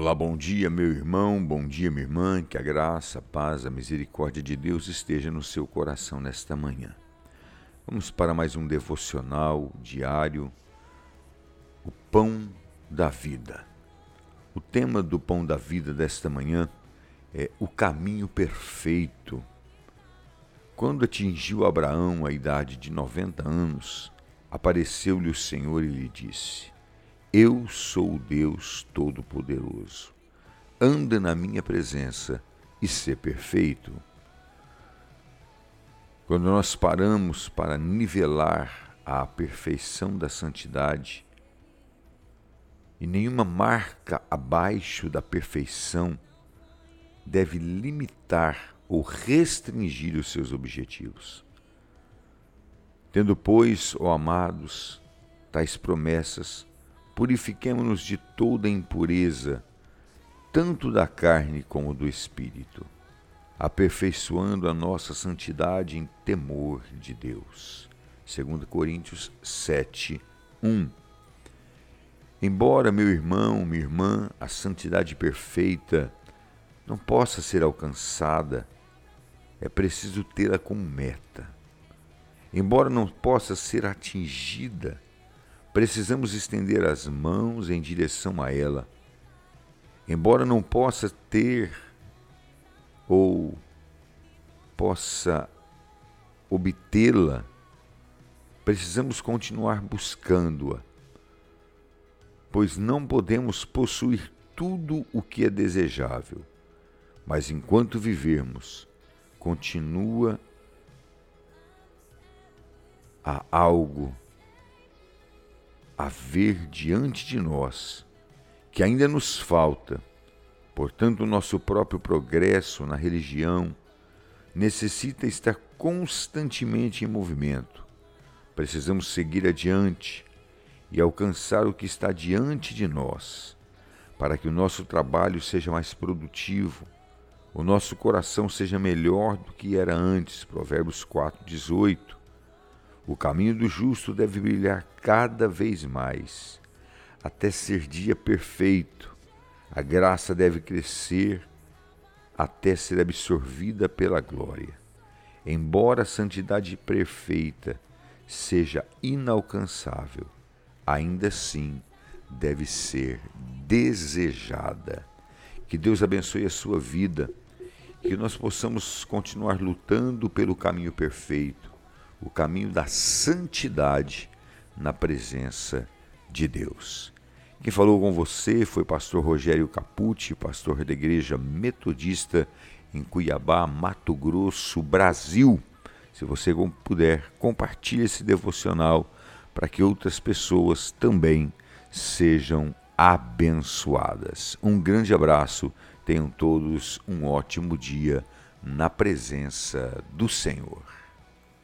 Olá, bom dia, meu irmão, bom dia, minha irmã. Que a graça, a paz, a misericórdia de Deus esteja no seu coração nesta manhã. Vamos para mais um devocional diário, o pão da vida. O tema do pão da vida desta manhã é o caminho perfeito. Quando atingiu Abraão a idade de 90 anos, apareceu-lhe o Senhor e lhe disse: eu sou Deus Todo-Poderoso. Anda na minha presença e ser perfeito. Quando nós paramos para nivelar a perfeição da santidade, e nenhuma marca abaixo da perfeição deve limitar ou restringir os seus objetivos. Tendo, pois, ó amados, tais promessas, purifiquemo-nos de toda impureza, tanto da carne como do espírito, aperfeiçoando a nossa santidade em temor de Deus. 2 Coríntios 7, 1. Embora, meu irmão, minha irmã, a santidade perfeita não possa ser alcançada, é preciso tê-la como meta. Embora não possa ser atingida, precisamos estender as mãos em direção a ela. Embora não possa ter ou possa obtê-la, precisamos continuar buscando-a, pois não podemos possuir tudo o que é desejável, mas enquanto vivermos, continua a algo a ver diante de nós, que ainda nos falta, portanto, o nosso próprio progresso na religião necessita estar constantemente em movimento. Precisamos seguir adiante e alcançar o que está diante de nós, para que o nosso trabalho seja mais produtivo, o nosso coração seja melhor do que era antes. Provérbios 4, 18 o caminho do justo deve brilhar cada vez mais, até ser dia perfeito. A graça deve crescer até ser absorvida pela glória. Embora a santidade perfeita seja inalcançável, ainda assim deve ser desejada. Que Deus abençoe a sua vida, que nós possamos continuar lutando pelo caminho perfeito o caminho da santidade na presença de Deus. Quem falou com você foi pastor Rogério Capucci, pastor da Igreja Metodista em Cuiabá, Mato Grosso, Brasil. Se você puder, compartilhe esse devocional para que outras pessoas também sejam abençoadas. Um grande abraço, tenham todos um ótimo dia na presença do Senhor.